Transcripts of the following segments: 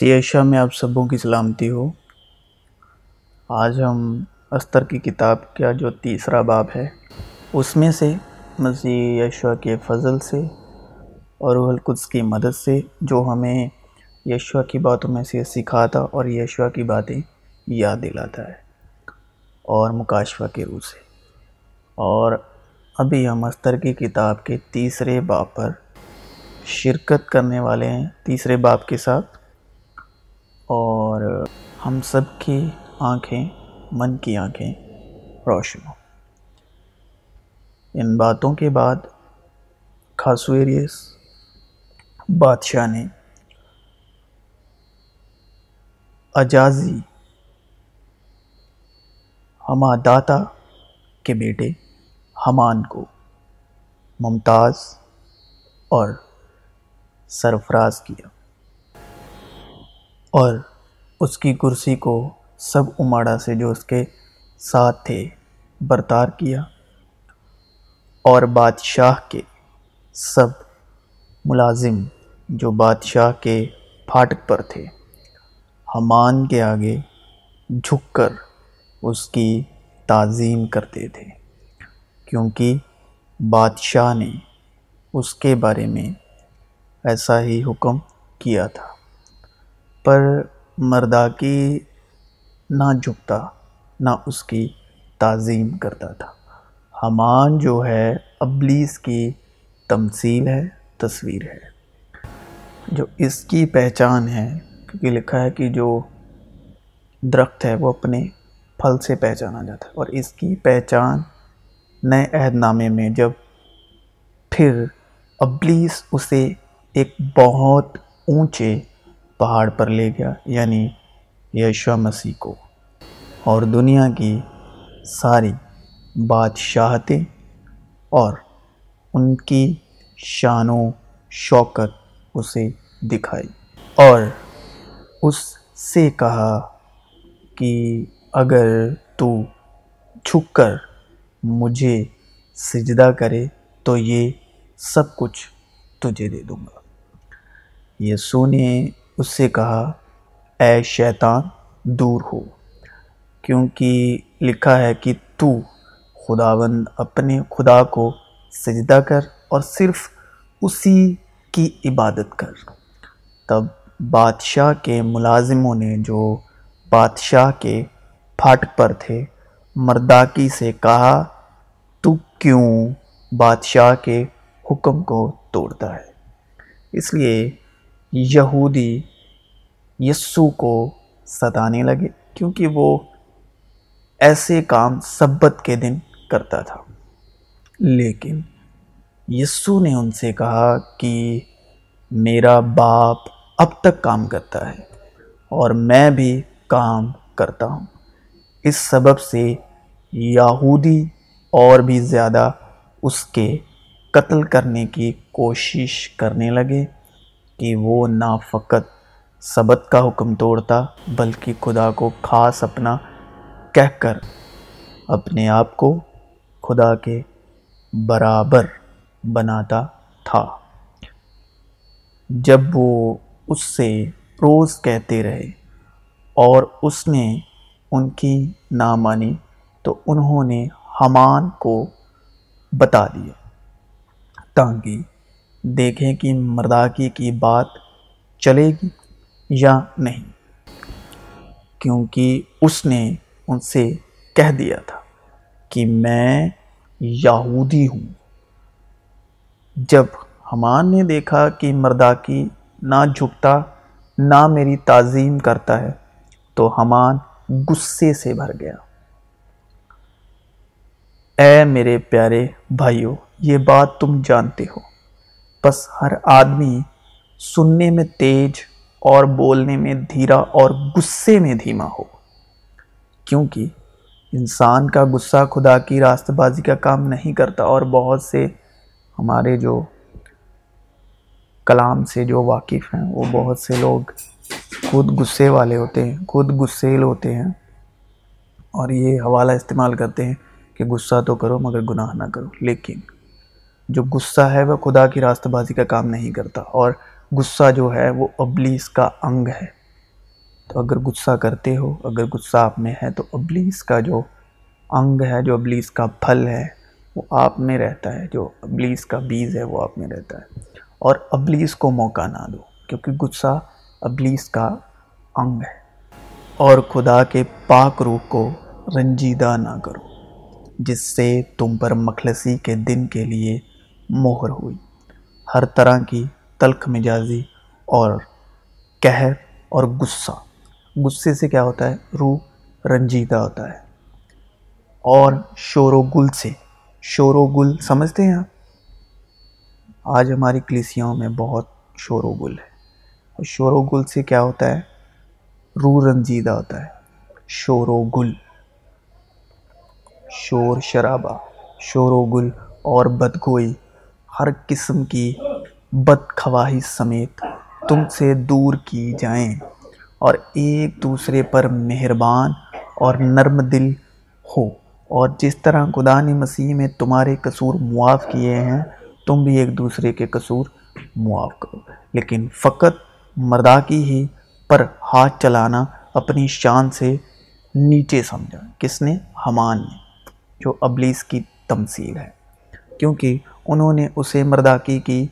سیشا میں آپ سبوں کی سلامتی ہو، آج ہم استر کی کتاب کا جو تیسرا باب ہے، اس میں سے مسیح یشوا کے فضل سے اور روح القدس کی مدد سے جو ہمیں یشوا کی باتوں میں سے سکھاتا اور یشوا کی باتیں یاد دلاتا ہے اور مکاشفہ کے روح سے۔ اور ابھی ہم استر کی کتاب کے تیسرے باب پر شرکت کرنے والے ہیں، تیسرے باب کے ساتھ۔ اور ہم سب کی آنکھیں، من کی آنکھیں روشن ہوں۔ ان باتوں کے بعد خاصویریس بادشاہ نے اجازی ہما داتا کے بیٹے ہمان کو ممتاز اور سرفراز کیا۔ اور اس کی کرسی کو سب اماڑا سے جو اس کے ساتھ تھے برتار کیا۔ اور بادشاہ کے سب ملازم جو بادشاہ کے پھاٹک پر تھے حمان کے آگے جھک کر اس کی تعظیم کرتے تھے، کیونکہ بادشاہ نے اس کے بارے میں ایسا ہی حکم کیا تھا۔ پر مرداکی نہ جھکتا، نہ اس کی تعظیم کرتا تھا۔ حمان جو ہے، ابلیس کی تمثیل ہے، تصویر ہے۔ جو اس کی پہچان ہے، کیونکہ لکھا ہے کہ جو درخت ہے، وہ اپنے پھل سے پہچانا جاتا ہے۔ اور اس کی پہچان نئے عہد نامے میں جب پھر ابلیس اسے ایک بہت اونچے پہاڑ پر لے گیا یعنی یشوا مسیح کو۔ اور دنیا کی ساری بادشاہتیں اور ان کی شان و شوکت اسے دکھائی۔ اور اس سے کہا کہ اگر تو چھک کر مجھے سجدہ کرے تو یہ سب کچھ تجھے دے دوں گا۔ یسو نے اس سے کہا، اے شیطان، دور ہو، کیونکہ لکھا ہے کہ تو خداوند اپنے خدا کو سجدہ کر اور صرف اسی کی عبادت کر۔ تب بادشاہ کے ملازموں نے جو بادشاہ کے پھاٹک پر تھے، مرداکی سے کہا، تو کیوں بادشاہ کے حکم کو توڑتا ہے؟ اس لیے یہودی یسو کو ستانے لگے کیونکہ وہ ایسے کام سبت کے دن کرتا تھا۔ لیکن یسو نے ان سے کہا کہ میرا باپ اب تک کام کرتا ہے اور میں بھی کام کرتا ہوں۔ اس سبب سے یہودی اور بھی زیادہ اس کے قتل کرنے کی کوشش کرنے لگے۔ کہ وہ نہ فقط سبت کا حکم توڑتا، بلکہ خدا کو خاص اپنا کہہ کر اپنے آپ کو خدا کے برابر بناتا تھا۔ جب وہ اس سے روز کہتے رہے اور اس نے ان کی نہ مانی تو انہوں نے حمان کو بتا دیا تاکہ دیکھیں کہ مرداکی کی بات چلے گی یا نہیں۔ کیونکہ اس نے ان سے کہہ دیا تھا کہ میں یہودی ہوں۔ جب حمان نے دیکھا کہ مرداکی نہ جھکتا نہ میری تعظیم کرتا ہے، تو حمان غصے سے بھر گیا۔ اے میرے پیارے بھائیوں یہ بات تم جانتے ہو۔ بس ہر آدمی سننے میں تیج اور بولنے میں دھیرا اور غصے میں دھیما ہو۔ کیونکہ انسان کا غصہ خدا کی راست بازی کا کام نہیں کرتا اور بہت سے ہمارے جو کلام سے جو واقف ہیں، وہ بہت سے لوگ خود غصے والے ہوتے ہیں، خود غصیل ہوتے ہیں۔ اور یہ حوالہ استعمال کرتے ہیں کہ غصہ تو کرو مگر گناہ نہ کرو، لیکن جو غصہ ہے وہ خدا کی راست بازی کا کام نہیں کرتا اور غصہ جو ہے وہ ابلیس کا انگ ہے۔ تو اگر غصہ کرتے ہو، اگر غصہ آپ میں ہے تو ابلیس کا جو انگ ہے، جو ابلیس کا پھل ہے، وہ آپ میں رہتا ہے۔ جو ابلیس کا بیز ہے، وہ آپ میں رہتا ہے۔ اور ابلیس کو موقع نہ دو، کیونکہ غصہ ابلیس کا انگ ہے۔ اور خدا کے پاک روح کو رنجیدہ نہ کرو، جس سے تم پر مخلصی کے دن کے لیے مہر ہوئی۔ ہر طرح کی تلخ مجازی اور قہر اور غصہ۔ غصے سے کیا ہوتا ہے؟ روح رنجیدہ ہوتا ہے۔ اور شور و گل سے۔ شور و گل سمجھتے ہیں آپ؟ آج ہماری کلیسیاں میں بہت شور و گل ہے۔ اور شور و گل سے کیا ہوتا ہے؟ روح رنجیدہ ہوتا ہے۔ شور و گل۔ شور شرابہ۔ شور و گل اور بدگوئی۔ ہر قسم کی بد خواہش سمیت تم سے دور کی جائیں اور ایک دوسرے پر مہربان اور نرم دل ہو۔ اور جس طرح خدا نے مسیح میں تمہارے قصور معاف کیے ہیں، تم بھی ایک دوسرے کے قصور معاف کرو۔ لیکن فقط مردا کی ہی پر ہاتھ چلانا اپنی شان سے نیچے سمجھا۔ کس نے؟ ہمان نے، جو ابلیس کی تمثیل ہے۔ کیونکہ انہوں نے اسے مرداکی کی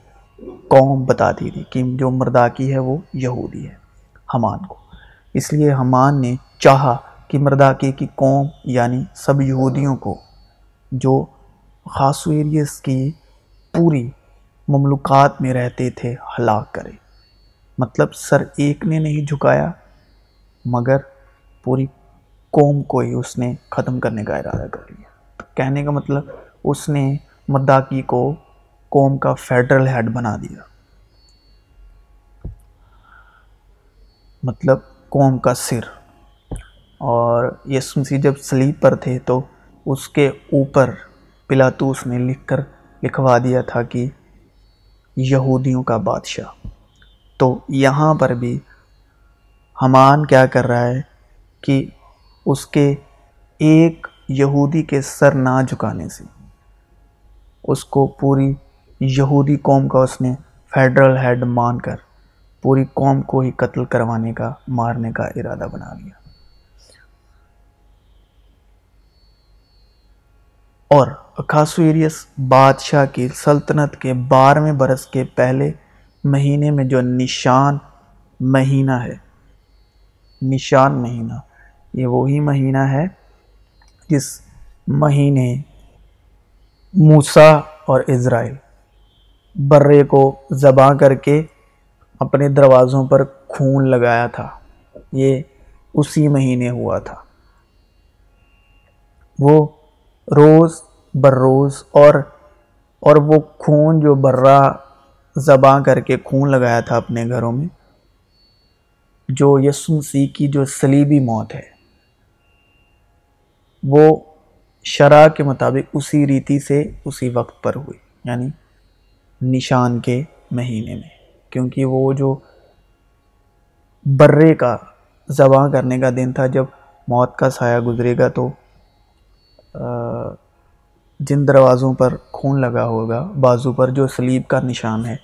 قوم بتا دی تھی کہ جو مرداکی ہے وہ یہودی ہے، ہمان کو۔ اس لیے ہمان نے چاہا کہ مرداکی کی قوم یعنی سب یہودیوں کو، جو خاصویریس کی پوری مملکات میں رہتے تھے، ہلاک کرے۔ مطلب سر ایک نے نہیں جھکایا، مگر پوری قوم کو ہی اس نے ختم کرنے کا ارادہ کر لیا۔ کہنے کا مطلب اس نے مرداکی کو قوم کا فیڈرل ہیڈ بنا دیا۔ مطلب قوم کا سر۔ اور مسیح جب سلیب پر تھے تو اس کے اوپر پلاتوس نے لکھ کر لکھوا دیا تھا کہ یہودیوں کا بادشاہ۔ تو یہاں پر بھی ہمان کیا کر رہا ہے کہ اس کے ایک یہودی کے سر نہ جھکانے سے۔ اس کو پوری یہودی قوم کا اس نے فیڈرل ہیڈ مان کر پوری قوم کو ہی قتل کروانے کا، مارنے کا ارادہ بنا لیا۔ اور اکاسویریس بادشاہ کی سلطنت کے بارہویں برس کے پہلے مہینے میں جو نشان مہینہ ہے، نشان مہینہ، یہ وہی مہینہ ہے جس مہینے موسا اور اسرائیل۔ برے کو ذبح کر کے اپنے دروازوں پر خون لگایا تھا۔ یہ اسی مہینے ہوا تھا۔ وہ روز بر روز اور اور وہ خون جو برا زباں کر کے خون لگایا تھا اپنے گھروں میں، جو مسیح کی جو سلیبی موت ہے، وہ شرح کے مطابق اسی ریتی سے اسی وقت پر ہوئی یعنی نشان کے مہینے میں، کیونکہ وہ جو برے کا زباں کرنے کا دن تھا، جب موت کا سایہ گزرے گا تو جن دروازوں پر خون لگا ہوگا، بازو پر جو سلیب کا نشان ہے،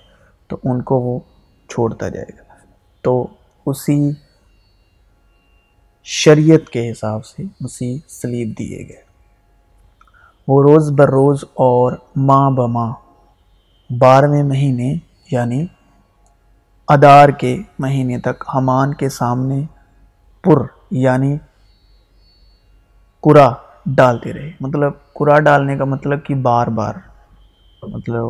تو ان کو وہ چھوڑتا جائے گا۔ تو اسی شریعت کے حساب سے اسی سلیب دیے گئے۔ وہ روز بر روز اور ماں بماں بارہویں مہینے یعنی ادار کے مہینے تک ہمان کے سامنے پر یعنی کرا ڈالتے رہے۔ مطلب کرا ڈالنے کا مطلب کہ بار بار مطلب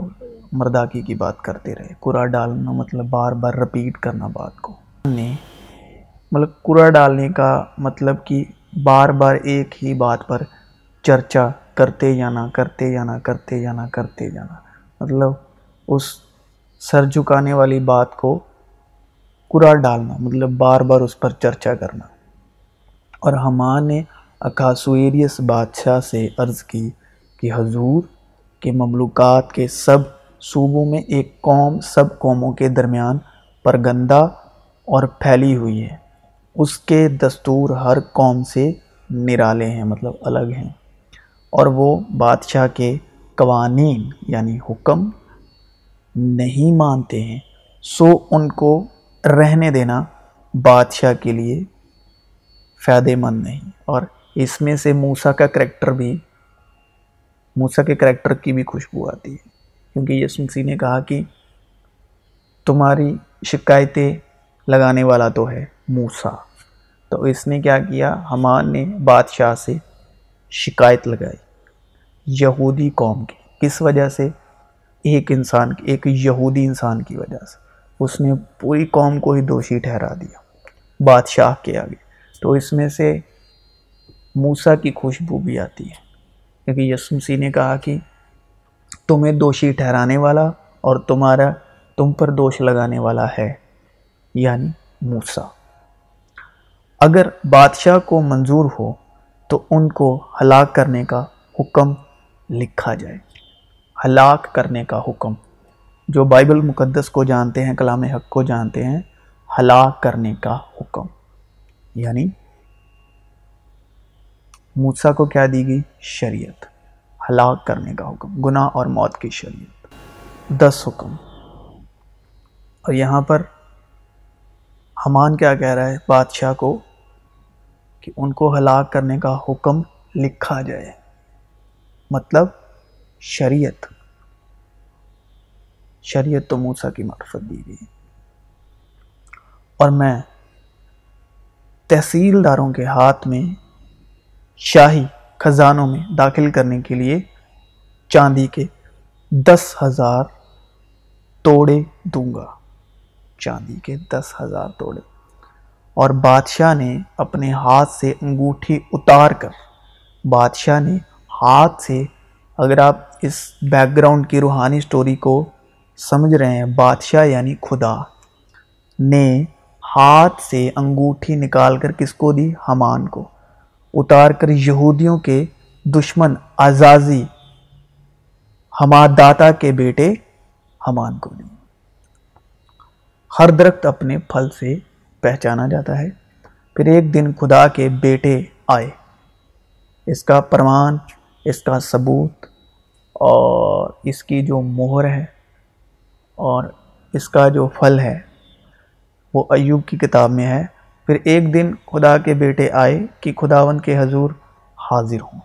مرداکی کی بات کرتے رہے۔ کرا ڈالنا مطلب بار بار رپیٹ کرنا بات کو۔ نے مطلب کرا ڈالنے کا مطلب کہ بار بار ایک ہی بات پر چرچا کرتے جانا کرتے جانا کرتے جانا کرتے جانا مطلب اس سر جھکانے والی بات کو کرا ڈالنا مطلب بار بار اس پر چرچا کرنا۔ اور ہمان نے اکاسویریس بادشاہ سے عرض کی کہ حضور کے مملوکات کے سب صوبوں میں ایک قوم سب قوموں کے درمیان پرگندہ اور پھیلی ہوئی ہے۔ اس کے دستور ہر قوم سے نرالے ہیں مطلب الگ ہیں۔ اور وہ بادشاہ کے قوانین یعنی حکم نہیں مانتے ہیں، سو ان کو رہنے دینا بادشاہ کے لیے فائدے مند نہیں۔ اور اس میں سے موسا کا کریکٹر بھی موسا کے کریکٹر کی بھی خوشبو آتی ہے۔ کیونکہ یس مسیح نے کہا کہ تمہاری شکایتیں لگانے والا تو ہے موسا تو اس نے کیا کیا؟ ہمان نے بادشاہ سے شکایت لگائی۔ یہودی قوم کی۔ کس وجہ سے؟ ایک انسان کی، ایک یہودی انسان کی وجہ سے۔ اس نے پوری قوم کو ہی دوشی ٹھہرا دیا۔ بادشاہ کے آگے۔ تو اس میں سے موسا کی خوشبو بھی آتی ہے۔ کیونکہ یسمسی نے کہا کہ تمہیں دوشی ٹھہرانے والا اور تمہارا، تم پر دوش لگانے والا ہے یعنی موسا اگر بادشاہ کو منظور ہو تو ان کو ہلاک کرنے کا حکم لکھا جائے۔ ہلاک کرنے کا حکم۔ جو بائبل مقدس کو جانتے ہیں، کلام حق کو جانتے ہیں، ہلاک کرنے کا حکم۔ یعنی موسا کو کیا دی گئی؟ شریعت۔ ہلاک کرنے کا حکم۔ گناہ اور موت کی شریعت۔ دس حکم۔ اور یہاں پر ہمان کیا کہہ رہا ہے؟ بادشاہ کو کہ ان کو ہلاک کرنے کا حکم لکھا جائے۔ مطلب شریعت۔ شریعت تو موسا کی معرفت دی گئی۔ اور میں تحصیلداروں کے ہاتھ میں شاہی خزانوں میں داخل کرنے کے لیے چاندی کے دس ہزار توڑے دوں گا۔ چاندی کے دس ہزار توڑے۔ اور بادشاہ نے اپنے ہاتھ سے انگوٹھی اتار کر بادشاہ نے ہاتھ سے اگر آپ اس بیک گراؤنڈ کی روحانی سٹوری کو سمجھ رہے ہیں، بادشاہ یعنی خدا، نے ہاتھ سے انگوٹھی نکال کر کس کو دی؟ حمان کو۔ اتار کر یہودیوں کے دشمن آزازی داتا کے بیٹے حمان کو دی۔ ہر درخت اپنے پھل سے پہچانا جاتا ہے۔ پھر ایک دن خدا کے بیٹے آئے۔ اس کا پرمان اس کا ثبوت اور اس کی جو مہر ہے اور اس کا جو پھل ہے وہ ایوب کی کتاب میں ہے۔ پھر ایک دن خدا کے بیٹے آئے کہ خداون کے حضور حاضر ہوں۔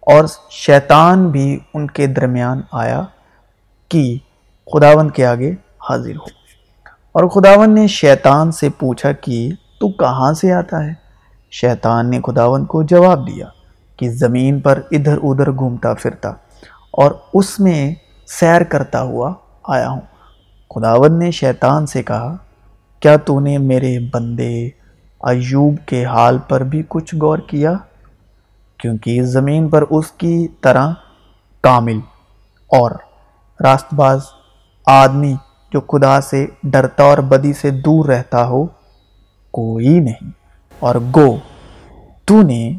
اور شیطان بھی ان کے درمیان آیا کہ خداون کے آگے حاضر ہو اور خداون نے شیطان سے پوچھا کہ تو کہاں سے آتا ہے؟ شیطان نے خداون کو جواب دیا کہ زمین پر ادھر ادھر گھومتا پھرتا اور اس میں سیر کرتا ہوا آیا ہوں۔ خداون نے شیطان سے کہا، کیا تو نے میرے بندے ایوب کے حال پر بھی کچھ غور کیا؟ کیونکہ زمین پر اس کی طرح کامل اور راست باز آدمی جو خدا سے ڈرتا اور بدی سے دور رہتا ہو، کوئی نہیں۔ اور گو، تو نے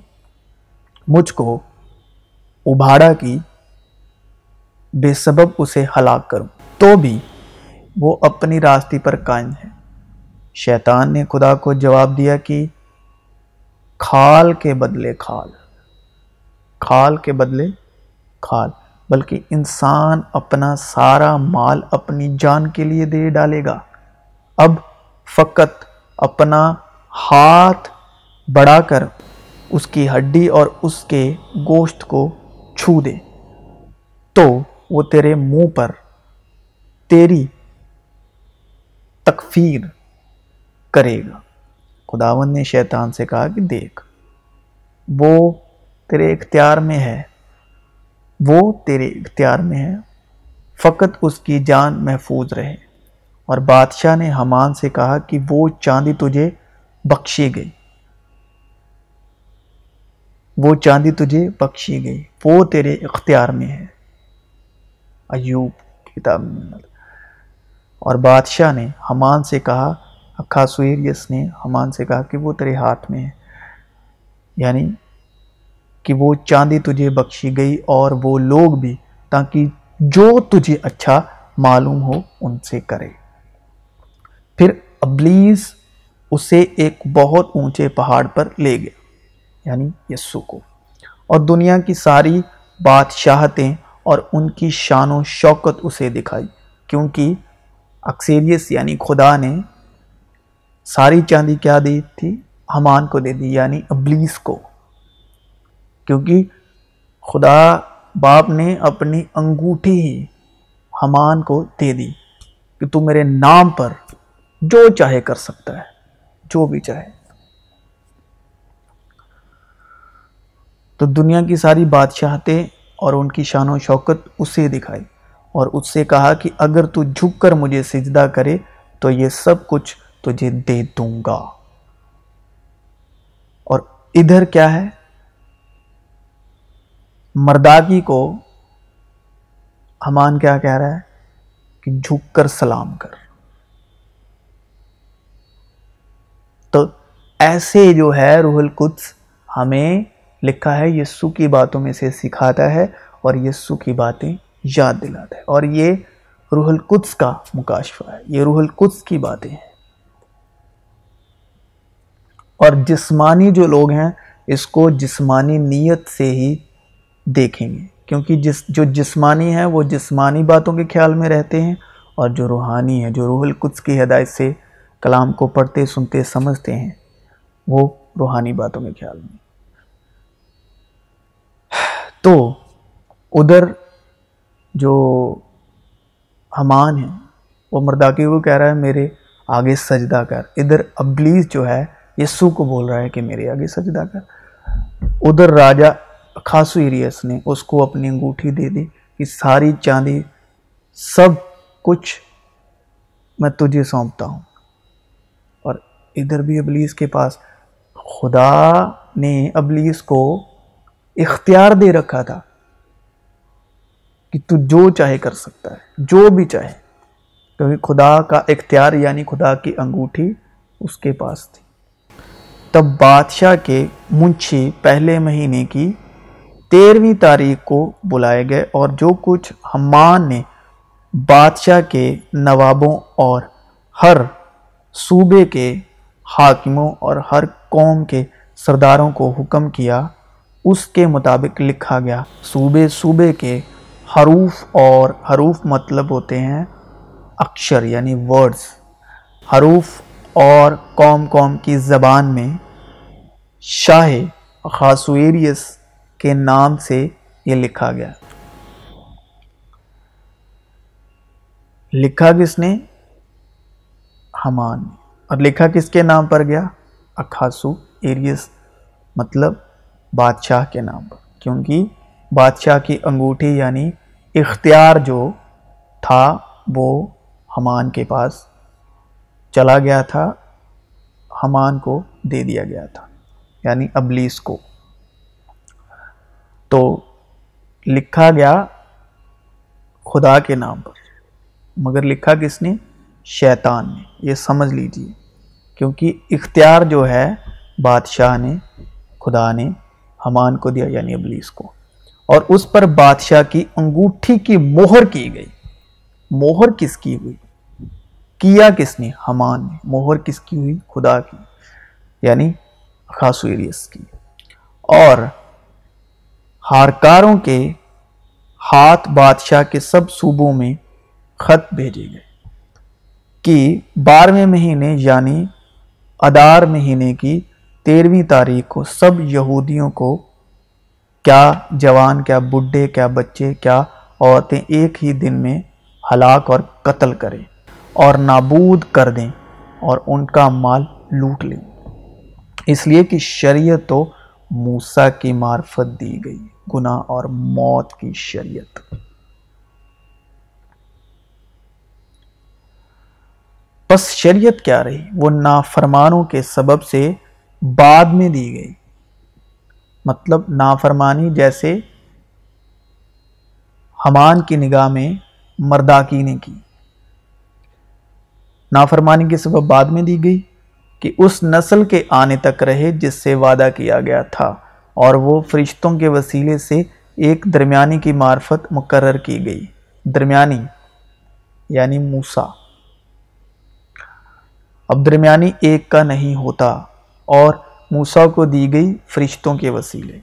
مجھ کو ابھاڑا کی بے سبب اسے ہلاک کروں۔ تو بھی وہ اپنی راستی پر قائم ہے۔ شیطان نے خدا کو جواب دیا کہ کھال کے بدلے کھال۔ کھال کے بدلے کھال۔ بلکہ انسان اپنا سارا مال اپنی جان کے لیے دے ڈالے گا۔ اب فقط اپنا ہاتھ بڑھا کر اس کی ہڈی اور اس کے گوشت کو چھو دے۔ تو وہ تیرے منہ پر تیری تکفیر کرے گا۔ خداون نے شیطان سے کہا کہ دیکھ، وہ تیرے اختیار میں ہے۔ وہ تیرے اختیار میں ہے۔ فقط اس کی جان محفوظ رہے۔ اور بادشاہ نے حمان سے کہا کہ وہ چاندی تجھے بخشی گئی وہ چاندی تجھے بخشی گئی۔ وہ تیرے اختیار میں ہے۔ ایوب کتاب اور بادشاہ نے حمان سے کہا خاصویریس نے حمان سے کہا کہ وہ تیرے ہاتھ میں ہے۔ یعنی کہ وہ چاندی تجھے بخشی گئی اور وہ لوگ بھی، تاکہ جو تجھے اچھا معلوم ہو، ان سے کرے۔ پھر ابلیس اسے ایک بہت اونچے پہاڑ پر لے گیا۔ یعنی یسو کو۔ اور دنیا کی ساری بادشاہتیں اور ان کی شان و شوکت اسے دکھائی، کیونکہ اکثریس یعنی خدا نے ساری چاندی کیا دی تھی حمان کو دے دی یعنی ابلیس کو۔ کیونکہ خدا باپ نے اپنی انگوٹھی ہی حمان کو دے دی کہ تو میرے نام پر جو چاہے کر سکتا ہے، جو بھی چاہے۔ تو دنیا کی ساری بادشاہتیں اور ان کی شان و شوکت اسے دکھائی اور اس سے کہا کہ اگر تو جھک کر مجھے سجدہ کرے تو یہ سب کچھ تجھے دے دوں گا۔ اور ادھر کیا ہے؟ مرداگی کو ہمان کیا کہہ رہا ہے کہ جھک کر سلام کر۔ تو ایسے جو ہے روح القدس ہمیں لکھا ہے یسو کی باتوں میں سے سکھاتا ہے اور یسو کی باتیں یاد دلاتا ہے۔ اور یہ روح القدس کا مکاشفہ ہے۔ یہ روح القدس کی باتیں ہیں۔ اور جسمانی جو لوگ ہیں، اس کو جسمانی نیت سے ہی دیکھیں گے۔ کیونکہ جس، جو جسمانی ہے وہ جسمانی باتوں کے خیال میں رہتے ہیں اور جو روحانی ہے جو روح القدس کی ہدایت سے کلام کو پڑھتے، سنتے، سمجھتے ہیں، وہ روحانی باتوں کے خیال میں۔ تو ادھر جو حمان ہے، وہ مرداکی کو کہہ رہا ہے، میرے آگے سجدہ کر۔ ادھر ابلیس جو ہے یسو کو بول رہا ہے کہ میرے آگے سجدہ کر۔ ادھر راجہ خاصو ایریس نے اس کو اپنی انگوٹھی دے دی کہ ساری چاندی، سب کچھ میں تجھے سونپتا ہوں۔ اور ادھر بھی ابلیس کے پاس، خدا نے ابلیس کو اختیار دے رکھا تھا کہ تو جو چاہے کر سکتا ہے، جو بھی چاہے۔ کیونکہ خدا کا اختیار یعنی خدا کی انگوٹھی اس کے پاس تھی۔ تب بادشاہ کے منچی پہلے مہینے کی تیرویں تاریخ کو بلائے گئے اور جو کچھ ہمان نے بادشاہ کے نوابوں اور ہر صوبے کے حاکموں اور ہر قوم کے سرداروں کو حکم کیا اس کے مطابق لکھا گیا۔ صوبے صوبے کے حروف اور حروف مطلب ہوتے ہیں اکشر یعنی ورڈز حروف اور قوم قوم کی زبان میں شاہ خاصویریس کے نام سے یہ لکھا گیا۔ لکھا کس نے؟ ہمان اور لکھا کس کے نام پر گیا؟ اخاسو ایریس مطلب بادشاہ کے نام پر۔ کیونکہ بادشاہ کی انگوٹھی یعنی اختیار جو تھا، وہ ہمان کے پاس چلا گیا تھا، ہمان کو دے دیا گیا تھا یعنی ابلیس کو۔ تو لکھا گیا خدا کے نام پر۔ مگر لکھا کس نے؟ شیطان نے۔ یہ سمجھ لیجیے کیونکہ اختیار جو ہے، بادشاہ نے، خدا نے ہمان کو دیا یعنی ابلیس کو۔ اور اس پر بادشاہ کی انگوٹھی کی مہر کی گئی۔ مہر کس کی ہوئی؟ کیا کس نے؟ ہمان نے۔ مہر کس کی ہوئی؟ خدا کی یعنی خاصویریس کی۔ اور ہارکاروں کے ہاتھ بادشاہ کے سب صوبوں میں خط بھیجے گئے کہ بارہویں مہینے یعنی ادار مہینے کی تیرہویں تاریخ کو، سب یہودیوں کو، کیا جوان، کیا بڈھے، کیا بچے، کیا عورتیں ایک ہی دن میں ہلاک اور قتل کریں اور نابود کر دیں اور ان کا مال لوٹ لیں۔ اس لیے کہ شریعت تو موسیٰ کی معرفت دی گئی، گناہ اور موت کی شریعت۔ پس شریعت کیا رہی؟ وہ نافرمانوں کے سبب سے بعد میں دی گئی۔ مطلب نافرمانی جیسے ہمان کی نگاہ میں مرداکی نے کی۔ نافرمانی کے سبب بعد میں دی گئی کہ اس نسل کے آنے تک رہے جس سے وعدہ کیا گیا تھا اور وہ فرشتوں کے وسیلے سے ایک درمیانی کی معرفت مقرر کی گئی۔ درمیانی یعنی موسا اب درمیانی ایک کا نہیں ہوتا۔ اور موسا کو دی گئی فرشتوں کے وسیلے۔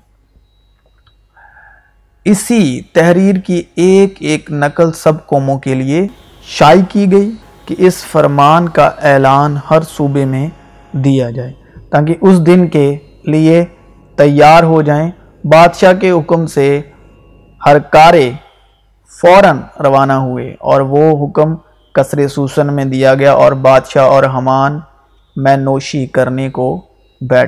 اسی تحریر کی ایک ایک نقل سب قوموں کے لیے شائع کی گئی کہ اس فرمان کا اعلان ہر صوبے میں دیا جائے، تاکہ اس دن کے لیے تیار ہو جائیں۔ بادشاہ کے حکم سے ہر کارے فوراً روانہ ہوئے اور وہ حکم قصر سوسن میں دیا گیا اور بادشاہ اور حمان میں نوشی کرنے کو بیٹھ